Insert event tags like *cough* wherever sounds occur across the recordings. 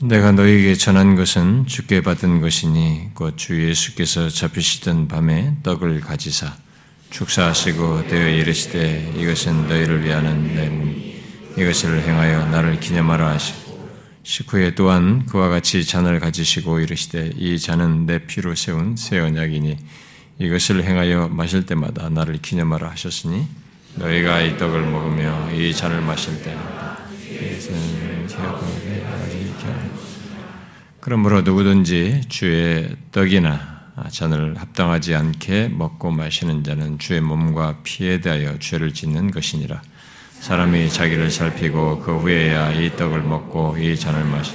내가 너에게 전한 것은 주께 받은 것이니 곧 주 예수께서 잡히시던 밤에 떡을 가지사 축사하시고 되어 이르시되 이것은 너희를 위하는 내 몸, 이것을 행하여 나를 기념하라 하시고 식후에 또한 그와 같이 잔을 가지시고 이르시되 이 잔은 내 피로 세운 새 언약이니 이것을 행하여 마실 때마다 나를 기념하라 하셨으니 너희가 이 떡을 먹으며 이 잔을 마실 때마다 그러므로 누구든지 주의 떡이나 잔을 합당하지 않게 먹고 마시는 자는 주의 몸과 피에 대하여 죄를 짓는 것이니라. 사람이 자기를 살피고 그 후에야 이 떡을 먹고 이 잔을 마시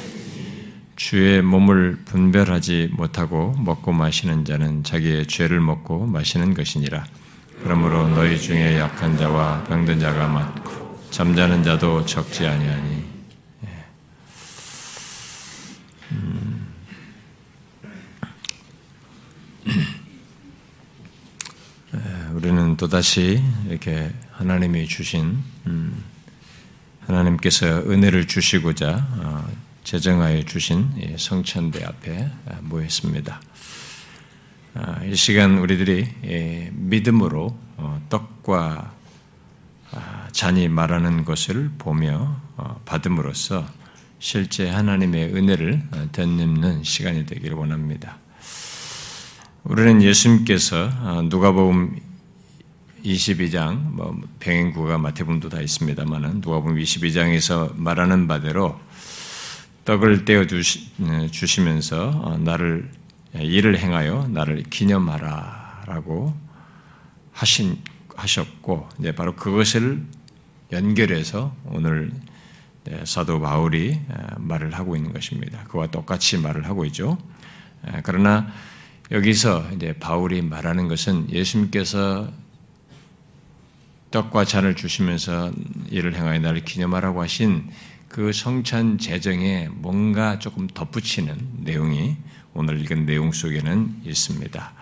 주의 몸을 분별하지 못하고 먹고 마시는 자는 자기의 죄를 먹고 마시는 것이니라. 그러므로 너희 중에 약한 자와 병든 자가 많고 잠자는 자도 적지 아니하니 예. 음. 예, 우리는 또다시 이렇게 하나님이 주신 음, 하나님께서 은혜를 주시고자 어, 제정하여 주신 성천대 앞에 아, 모였습니다. 아, 이 시간 우리들이 예, 믿음으로 어, 떡과 아, 잔이 말하는 것을 보며 어, 받음으로써 실제 하나님의 은혜를 덧입는 시간이 되기를 원합니다. 우리는 예수님께서 누가복음 22장, 뭐 병행구가 마태복음도 다 있습니다만은 누가복음 22장에서 말하는 바대로 떡을 떼어 주시, 면서 어, 나를 일을 행하여 나를 기념하라라고 하신 하셨고 이제 바로 그것을 연결해서 오늘 네, 사도 바울이 말을 하고 있는 것입니다. 그와 똑같이 말을 하고 있죠. 그러나 여기서 이제 바울이 말하는 것은 예수님께서 떡과 잔을 주시면서 이를 행하여 나를 기념하라고 하신 그 성찬 재정에 뭔가 조금 덧붙이는 내용이 오늘 읽은 내용 속에는 있습니다.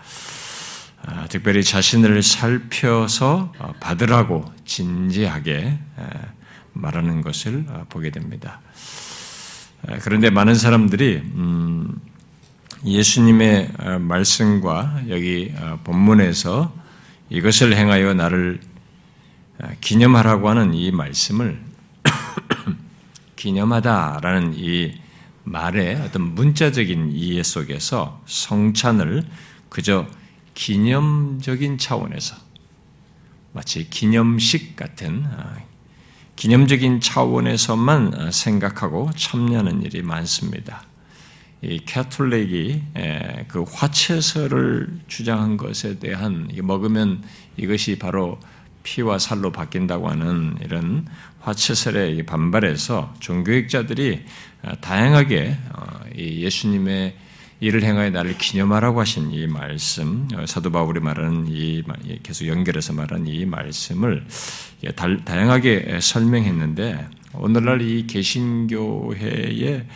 아, 특별히 자신을 살펴서 어, 받으라고 진지하게 말하는 것을 어, 보게 됩니다. 그런데 많은 사람들이 음, 예수님의 어, 말씀과 여기 본문에서 이것을 행하여 나를 기념하라고 하는 이 말씀을 *coughs* 기념하다라는 이 말의 어떤 문자적인 이해 속에서 성찬을 그저 기념적인 차원에서 마치 기념식 같은 아, 기념적인 차원에서만 생각하고 참여하는 일이 많습니다. 이 캐톨릭이 그 화채설을 주장한 것에 대한 먹으면 이것이 바로 피와 살로 바뀐다고 하는 이런 화채설에 반발해서 종교학자들이 어, 다양하게 어, 예수님의 일을 행하여 나를 기념하라고 하신 이 말씀, 어, 사도 바울이 말하는 이 계속 연결해서 말하는 이 말씀을 다양하게 설명했는데 오늘날 이 개신교회의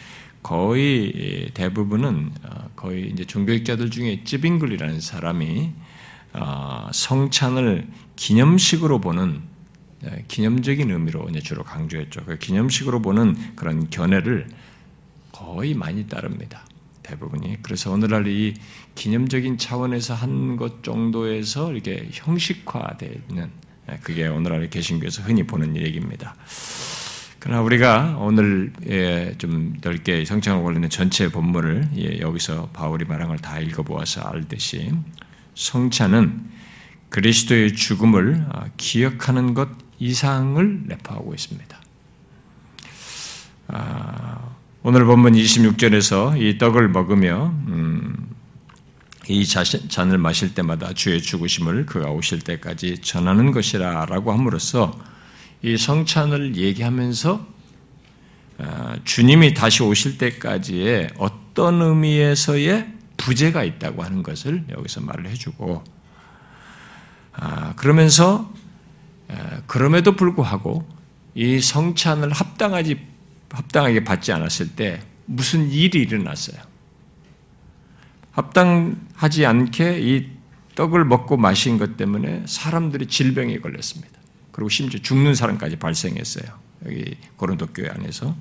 거의 대부분은 거의 이제 종교학자들 중에 찌빙글이라는 사람이 성찬을 기념식으로 보는 예, 기념적인 의미로 주로 강조했죠. 그 기념식으로 보는 그런 견해를 거의 많이 따릅니다. 대부분이. 그래서 오늘날 이 기념적인 차원에서 한 것 정도에서 이렇게 형식화되는 예, 그게 오늘날의 개신교에서 흔히 보는 얘기입니다. 그러나 우리가 오늘 예, 좀 넓게 성장을 걸리는 전체 본문을 여기서 바울이 말한 걸 다 읽어보아서 알듯이 성찬은 그리스도의 죽음을 아, 기억하는 것 이상을 내포하고 있습니다. 아, 오늘 본문 26절에서 이 떡을 먹으며 음, 이 잔을 마실 때마다 주의 죽으심을 그가 오실 때까지 전하는 것이라라고 함으로써 이 성찬을 얘기하면서 아, 주님이 다시 오실 때까지의 어떤 의미에서의 부재가 있다고 하는 것을 여기서 말을 해주고 아, 그러면서 그럼에도 불구하고 이 성찬을 합당하지 합당하게 받지 않았을 때 무슨 일이 일어났어요. 합당하지 않게 이 떡을 먹고 마신 것 때문에 사람들이 질병에 걸렸습니다. 그리고 심지어 죽는 사람까지 발생했어요. 여기 고린도 교회 안에서.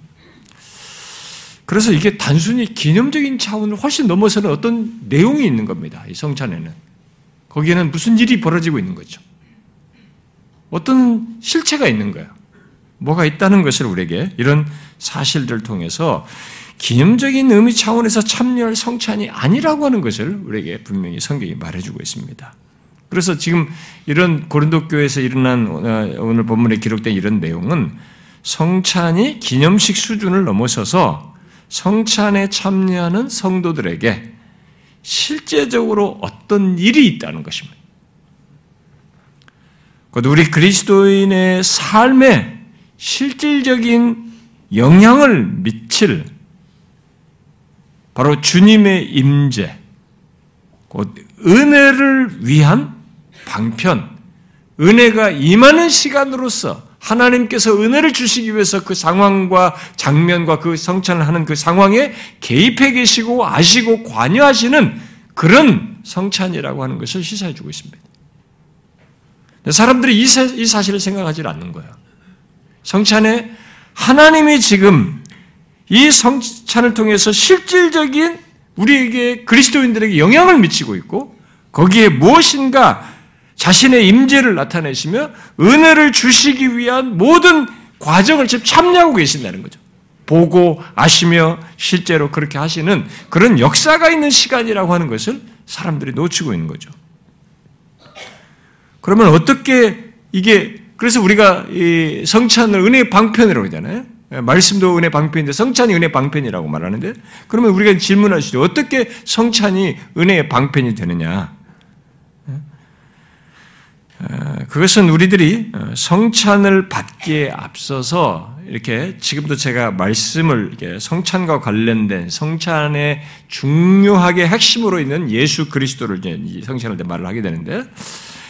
그래서 이게 단순히 기념적인 차원을 훨씬 넘어서는 어떤 내용이 있는 겁니다. 이 성찬에는. 거기에는 무슨 일이 벌어지고 있는 거죠. 어떤 실체가 있는 거예요. 뭐가 있다는 것을 우리에게 이런 사실들을 통해서 기념적인 의미 차원에서 참여할 성찬이 아니라고 하는 것을 우리에게 분명히 성경이 말해주고 있습니다. 그래서 지금 이런 고린도 교회에서 일어난 오늘 본문에 기록된 이런 내용은 성찬이 기념식 수준을 넘어서서 성찬에 참여하는 성도들에게 실제적으로 어떤 일이 있다는 것입니다. 곧 우리 그리스도인의 삶에 실질적인 영향을 미칠 바로 주님의 임재, 곧 은혜를 위한 방편, 은혜가 임하는 시간으로서 하나님께서 은혜를 주시기 위해서 그 상황과 장면과 그 성찬을 하는 그 상황에 개입해 계시고 아시고 관여하시는 그런 성찬이라고 하는 것을 시사해 주고 있습니다. 사람들이 이, 사실을 생각하지 않는 거예요. 성찬에 하나님이 지금 이 성찬을 통해서 실질적인 우리에게 그리스도인들에게 영향을 미치고 있고 거기에 무엇인가 자신의 임재를 나타내시며 은혜를 주시기 위한 모든 과정을 지금 참여하고 계신다는 거죠. 보고 아시며 실제로 그렇게 하시는 그런 역사가 있는 시간이라고 하는 것을 사람들이 놓치고 있는 거죠. 그러면 어떻게 이게 그래서 우리가 이 성찬을 은혜의 방편이라고 하잖아요. 말씀도 은혜 방편인데 성찬이 은혜 방편이라고 말하는데 그러면 우리가 있죠. 어떻게 성찬이 은혜의 방편이 되느냐? 어, 그것은 우리들이 어, 성찬을 받기에 앞서서 이렇게 지금도 제가 말씀을 성찬과 관련된 성찬의 중요하게 핵심으로 있는 예수 그리스도를 성찬할 때 말을 하게 되는데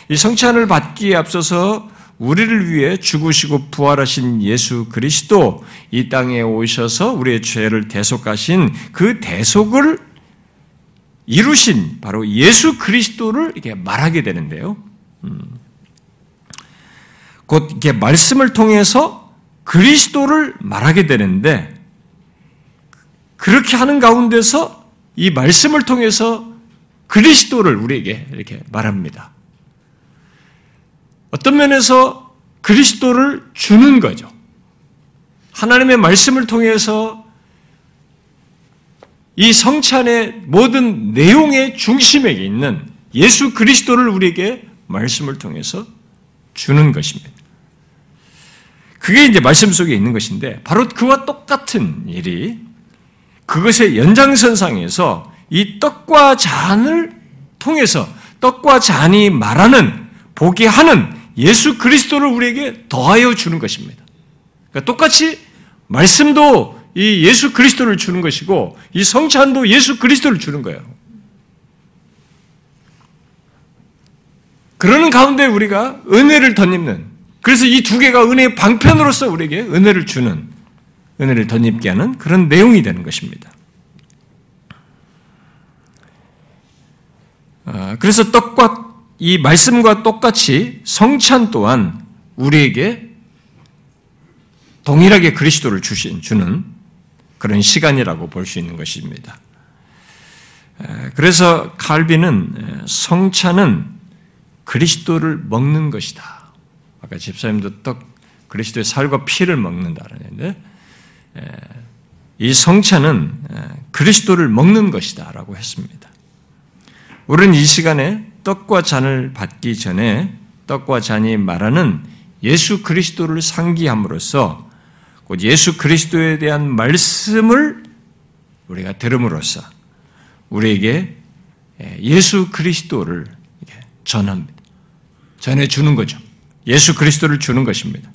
이 성찬을 받기에 앞서서 우리를 위해 죽으시고 부활하신 예수 그리스도 이 땅에 오셔서 우리의 죄를 대속하신 그 대속을 이루신 바로 예수 그리스도를 이렇게 말하게 되는데요. 음. 곧 이렇게 말씀을 통해서 그리스도를 말하게 되는데 그렇게 하는 가운데서 이 말씀을 통해서 그리스도를 우리에게 이렇게 말합니다. 어떤 면에서 그리스도를 주는 거죠. 하나님의 말씀을 통해서 이 성찬의 모든 내용의 중심에 있는 예수 그리스도를 우리에게 말씀을 통해서 주는 것입니다. 그게 이제 말씀 속에 있는 것인데 바로 그와 똑같은 일이 그것의 연장선상에서 이 떡과 잔을 통해서 떡과 잔이 말하는 보게 하는 예수 그리스도를 우리에게 더하여 주는 것입니다. 그러니까 똑같이 말씀도 이 예수 그리스도를 주는 것이고 이 성찬도 예수 그리스도를 주는 거예요. 그러는 가운데 우리가 은혜를 덧입는 그래서 이 두 개가 은혜의 방편으로서 우리에게 은혜를 주는 은혜를 덧입게 하는 그런 내용이 되는 것입니다. 아, 그래서 떡과 이 말씀과 똑같이 성찬 또한 우리에게 동일하게 그리스도를 주신 주는 그런 시간이라고 볼 수 있는 것입니다. 그래서 칼빈은 성찬은 그리스도를 먹는 것이다. 아까 집사님도 떡 그리스도의 살과 피를 먹는다는데 이 성찬은 그리스도를 먹는 것이다라고 했습니다. 우리는 이 시간에 떡과 잔을 받기 전에 떡과 잔이 말하는 예수 그리스도를 상기함으로써 곧 예수 그리스도에 대한 말씀을 우리가 들음으로써 우리에게 예수 그리스도를 전합니다. 전해주는 거죠. 예수 그리스도를 주는 것입니다.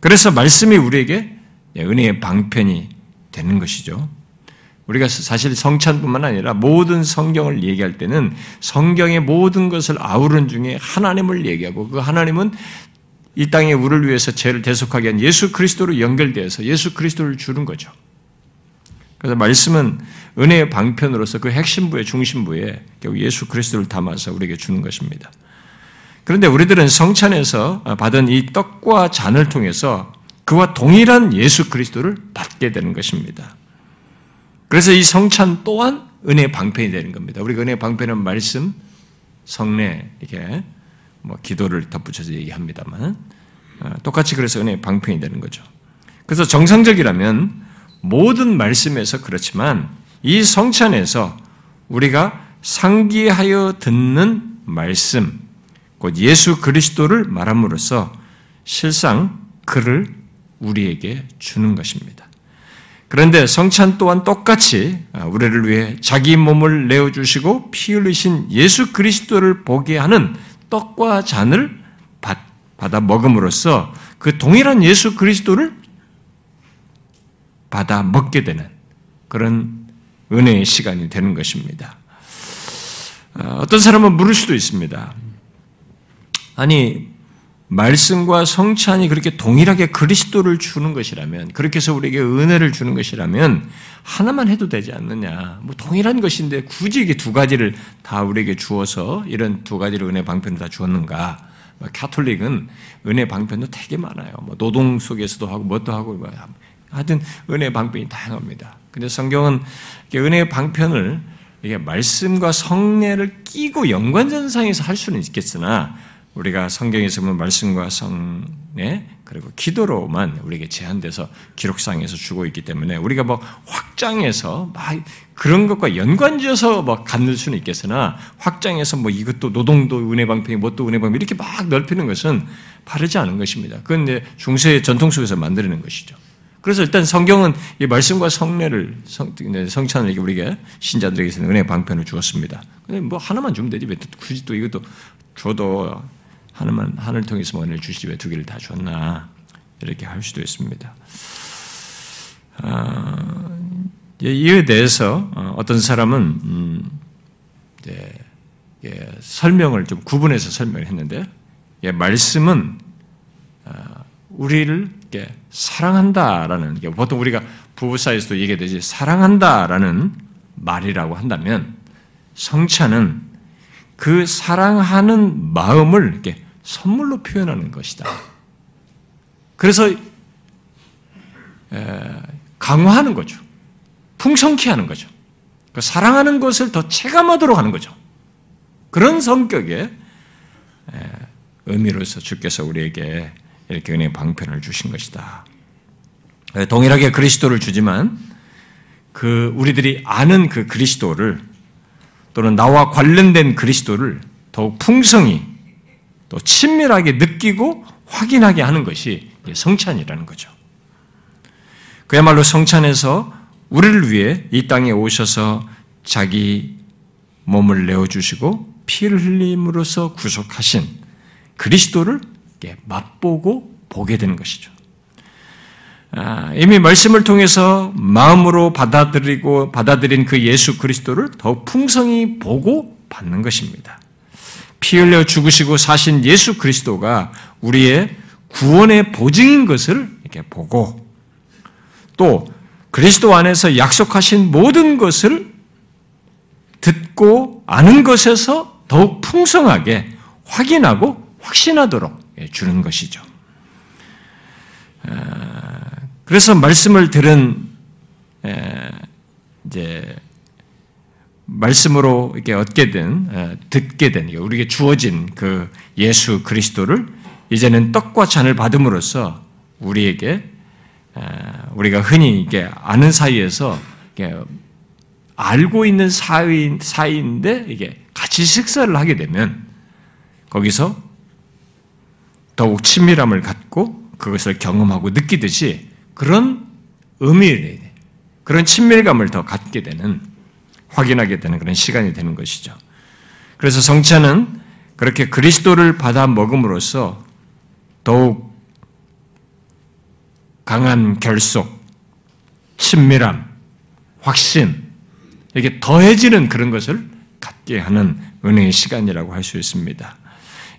그래서 말씀이 우리에게 은혜의 방편이 되는 것이죠. 우리가 사실 성찬뿐만 아니라 모든 성경을 얘기할 때는 성경의 모든 것을 아우른 중에 하나님을 얘기하고 그 하나님은 이 땅에 우리를 위해서 죄를 대속하게 한 예수 그리스도로 연결되어서 예수 그리스도를 주는 거죠. 그래서 말씀은 은혜의 방편으로서 그 핵심부의 중심부에 결국 예수 그리스도를 담아서 우리에게 주는 것입니다. 그런데 우리들은 성찬에서 받은 이 떡과 잔을 통해서 그와 동일한 예수 그리스도를 받게 되는 것입니다. 그래서 이 성찬 또한 은혜의 방편이 되는 겁니다. 우리가 은혜의 방편은 말씀, 성례, 이렇게 뭐 기도를 덧붙여서 얘기합니다만 어, 똑같이 그래서 은혜의 방편이 되는 거죠. 그래서 정상적이라면 모든 말씀에서 그렇지만 이 성찬에서 우리가 상기하여 듣는 말씀, 곧 예수 그리스도를 말함으로써 실상 그를 우리에게 주는 것입니다. 그런데 성찬 또한 똑같이 우리를 위해 자기 몸을 내어 주시고 피 흘리신 예수 그리스도를 보게 하는 떡과 잔을 받아 먹음으로써 그 동일한 예수 그리스도를 받아 먹게 되는 그런 은혜의 시간이 되는 것입니다. 어, 어떤 사람은 물을 수도 있습니다. 아니, 말씀과 성찬이 그렇게 동일하게 그리스도를 주는 것이라면, 그렇게 해서 우리에게 은혜를 주는 것이라면, 하나만 해도 되지 않느냐. 뭐 동일한 것인데 굳이 이게 두 가지를 다 우리에게 주어서 이런 두 가지를 은혜 방편을 다 주었는가. 뭐 카톨릭은 은혜 방편도 되게 많아요. 뭐 노동 속에서도 하고 뭣도 하고 뭐 하여튼 은혜 방편이 다양합니다. 근데 성경은 은혜 방편을 이게 말씀과 성례를 끼고 연관전상에서 할 수는 있겠으나 우리가 성경에서 보면 말씀과 성례 그리고 기도로만 우리에게 제한돼서 기록상에서 주고 있기 때문에 우리가 뭐 확장해서 막 그런 것과 연관지어서 막 갖는 수는 있겠으나 확장해서 뭐 이것도 노동도 은혜 방편이 뭣도 은혜 방편 이렇게 막 넓히는 것은 바르지 않은 것입니다. 그건 이제 중세 전통 속에서 만들어낸 것이죠. 그래서 일단 성경은 이 말씀과 성례를 성, 성찬을 우리에게 신자들에게서는 은혜 방편을 주었습니다. 근데 뭐 하나만 주면 되지 왜 굳이 또 이것도 줘도 하나만 하늘 통해서 뭐 은혜를 주시지 왜 두 개를 다 줬나 이렇게 할 수도 있습니다. 아, 이에 대해서 어, 어떤 사람은 음, 네, 예, 설명을 좀 구분해서 설명했는데 예, 말씀은 아, 우리를 사랑한다라는 보통 우리가 부부 사이에서도 얘기되지 사랑한다라는 말이라고 한다면 성찬은 그 사랑하는 마음을 이렇게 선물로 표현하는 것이다. 그래서 강화하는 거죠. 풍성케 하는 거죠. 그 사랑하는 것을 더 체감하도록 하는 거죠. 그런 성격의 의미로서 주께서 우리에게 이렇게 은혜 방편을 주신 것이다. 네, 동일하게 그리스도를 주지만 그 우리들이 아는 그 그리스도를 또는 나와 관련된 그리스도를 더욱 풍성히 또 친밀하게 느끼고 확인하게 하는 것이 성찬이라는 거죠. 그야말로 성찬에서 우리를 위해 이 땅에 오셔서 자기 몸을 내어주시고 피를 흘림으로써 구속하신 그리스도를 맛보고 보게 되는 것이죠. 아, 이미 말씀을 통해서 마음으로 받아들이고 받아들인 그 예수 그리스도를 더 풍성히 보고 받는 것입니다. 피 흘려 죽으시고 사신 예수 그리스도가 우리의 구원의 보증인 것을 이렇게 보고 또 그리스도 안에서 약속하신 모든 것을 듣고 아는 것에서 더욱 풍성하게 확인하고 확신하도록 주는 것이죠. 아, 그래서 말씀을 들은 이제 말씀으로 이렇게 얻게 된 듣게 된 우리에게 주어진 그 예수 그리스도를 이제는 떡과 잔을 받음으로써 우리에게 우리가 흔히 이게 아는 사이에서 알고 있는 사이 사이인데 이게 같이 식사를 하게 되면 거기서 더욱 친밀함을 갖고 그것을 경험하고 느끼듯이 그런 의미를 그런 친밀감을 더 갖게 되는 확인하게 되는 그런 시간이 되는 것이죠. 그래서 성찬은 그렇게 그리스도를 받아 먹음으로써 더욱 강한 결속, 친밀함, 확신, 이게 더해지는 그런 것을 갖게 하는 은혜의 시간이라고 할 수 있습니다.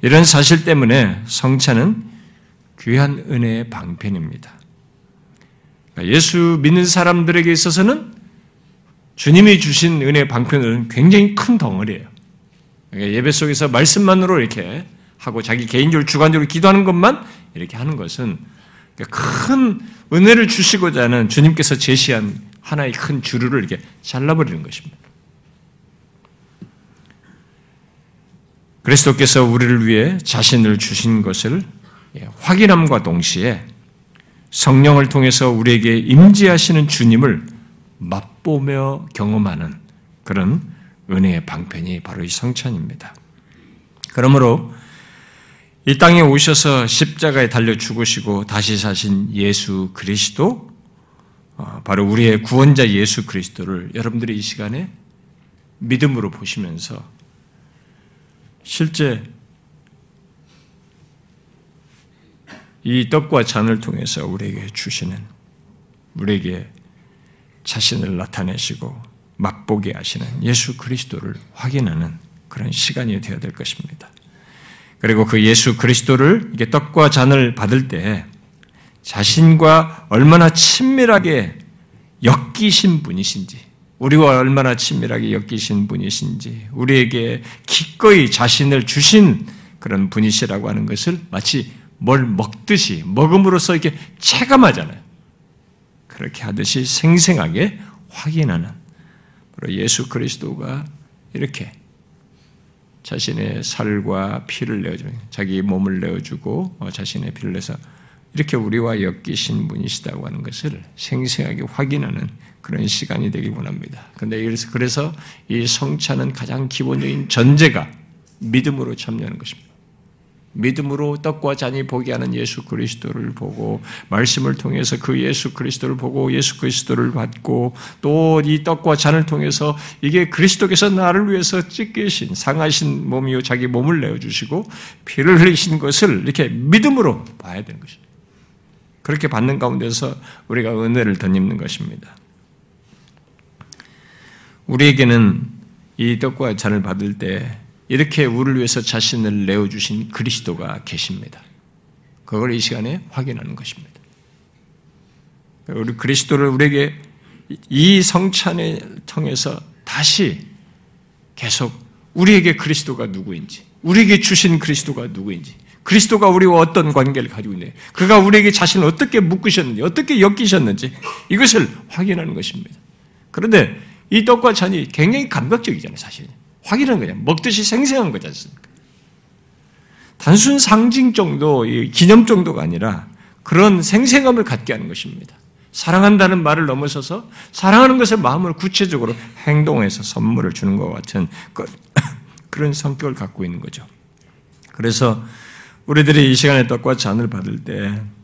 이런 사실 때문에 성찬은 귀한 은혜의 방편입니다. 그러니까 예수 믿는 사람들에게 있어서는 주님이 주신 은혜 방편은 굉장히 큰 덩어리예요. 그러니까 예배 속에서 말씀만으로 이렇게 하고 자기 개인적으로 주관적으로 기도하는 것만 이렇게 하는 것은 큰 은혜를 주시고자 하는 주님께서 제시한 하나의 큰 주류를 이렇게 잘라버리는 것입니다. 그리스도께서 우리를 위해 자신을 주신 것을 예, 확인함과 동시에 성령을 통해서 우리에게 임재하시는 주님을 맛 보며 경험하는 그런 은혜의 방편이 바로 이 성찬입니다. 그러므로 이 땅에 오셔서 십자가에 달려 죽으시고 다시 사신 예수 그리스도, 어, 바로 우리의 구원자 예수 그리스도를 여러분들이 이 시간에 믿음으로 보시면서 실제 이 떡과 잔을 통해서 우리에게 주시는 우리에게 자신을 나타내시고 맛보게 하시는 예수 그리스도를 확인하는 그런 시간이 되어야 될 것입니다. 그리고 그 예수 그리스도를 이게 떡과 잔을 받을 때 자신과 얼마나 친밀하게 엮이신 분이신지, 우리와 얼마나 친밀하게 엮이신 분이신지, 우리에게 기꺼이 자신을 주신 그런 분이시라고 하는 것을 마치 뭘 먹듯이, 먹음으로써 이렇게 체감하잖아요. 그렇게 하듯이 생생하게 확인하는, 바로 예수 그리스도가 이렇게 자신의 살과 피를 내어주는 자기 몸을 내어주고 어, 자신의 피를 내서 이렇게 우리와 엮이신 분이시다고 하는 것을 생생하게 확인하는 그런 시간이 되길 원합니다. 그런데 그래서 이 성찬은 가장 기본적인 전제가 믿음으로 참여하는 것입니다. 믿음으로 떡과 잔이 보게 하는 예수 그리스도를 보고 말씀을 통해서 그 예수 그리스도를 보고 예수 그리스도를 받고 또 이 떡과 잔을 통해서 이게 그리스도께서 나를 위해서 찢기신 상하신 몸이요 자기 몸을 내어 주시고 피를 흘리신 것을 이렇게 믿음으로 봐야 되는 것입니다. 그렇게 받는 가운데서 우리가 은혜를 덧입는 것입니다. 우리에게는 이 떡과 잔을 받을 때 이렇게 우리를 위해서 자신을 내어주신 그리스도가 계십니다. 그걸 이 시간에 확인하는 것입니다. 우리 그리스도를 우리에게 이 성찬을 통해서 다시 계속 우리에게 그리스도가 누구인지, 우리에게 주신 그리스도가 누구인지, 그리스도가 우리와 어떤 관계를 가지고 있는지, 그가 우리에게 자신을 어떻게 묶으셨는지, 어떻게 엮이셨는지, 이것을 확인하는 것입니다. 그런데 이 떡과 잔이 굉장히 감각적이잖아요, 사실은. 확인한 거냐. 먹듯이 생생한 거지 않습니까? 단순 상징 정도, 기념 정도가 아니라 그런 생생함을 갖게 하는 것입니다. 사랑한다는 말을 넘어서서 사랑하는 것을 마음으로 구체적으로 행동해서 선물을 주는 것 같은 *coughs* 그런 성격을 갖고 있는 거죠. 그래서 우리들이 이 시간에 떡과 잔을 받을 때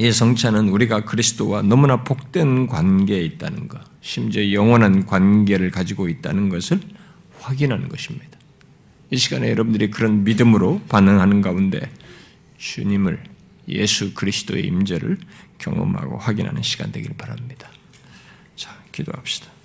이 성찬은 우리가 그리스도와 너무나 복된 관계에 있다는 것, 심지어 영원한 관계를 가지고 있다는 것을 확인하는 것입니다. 이 시간에 여러분들이 그런 믿음으로 반응하는 가운데 주님을 예수 그리스도의 임재를 경험하고 확인하는 시간 되길 바랍니다. 자, 기도합시다.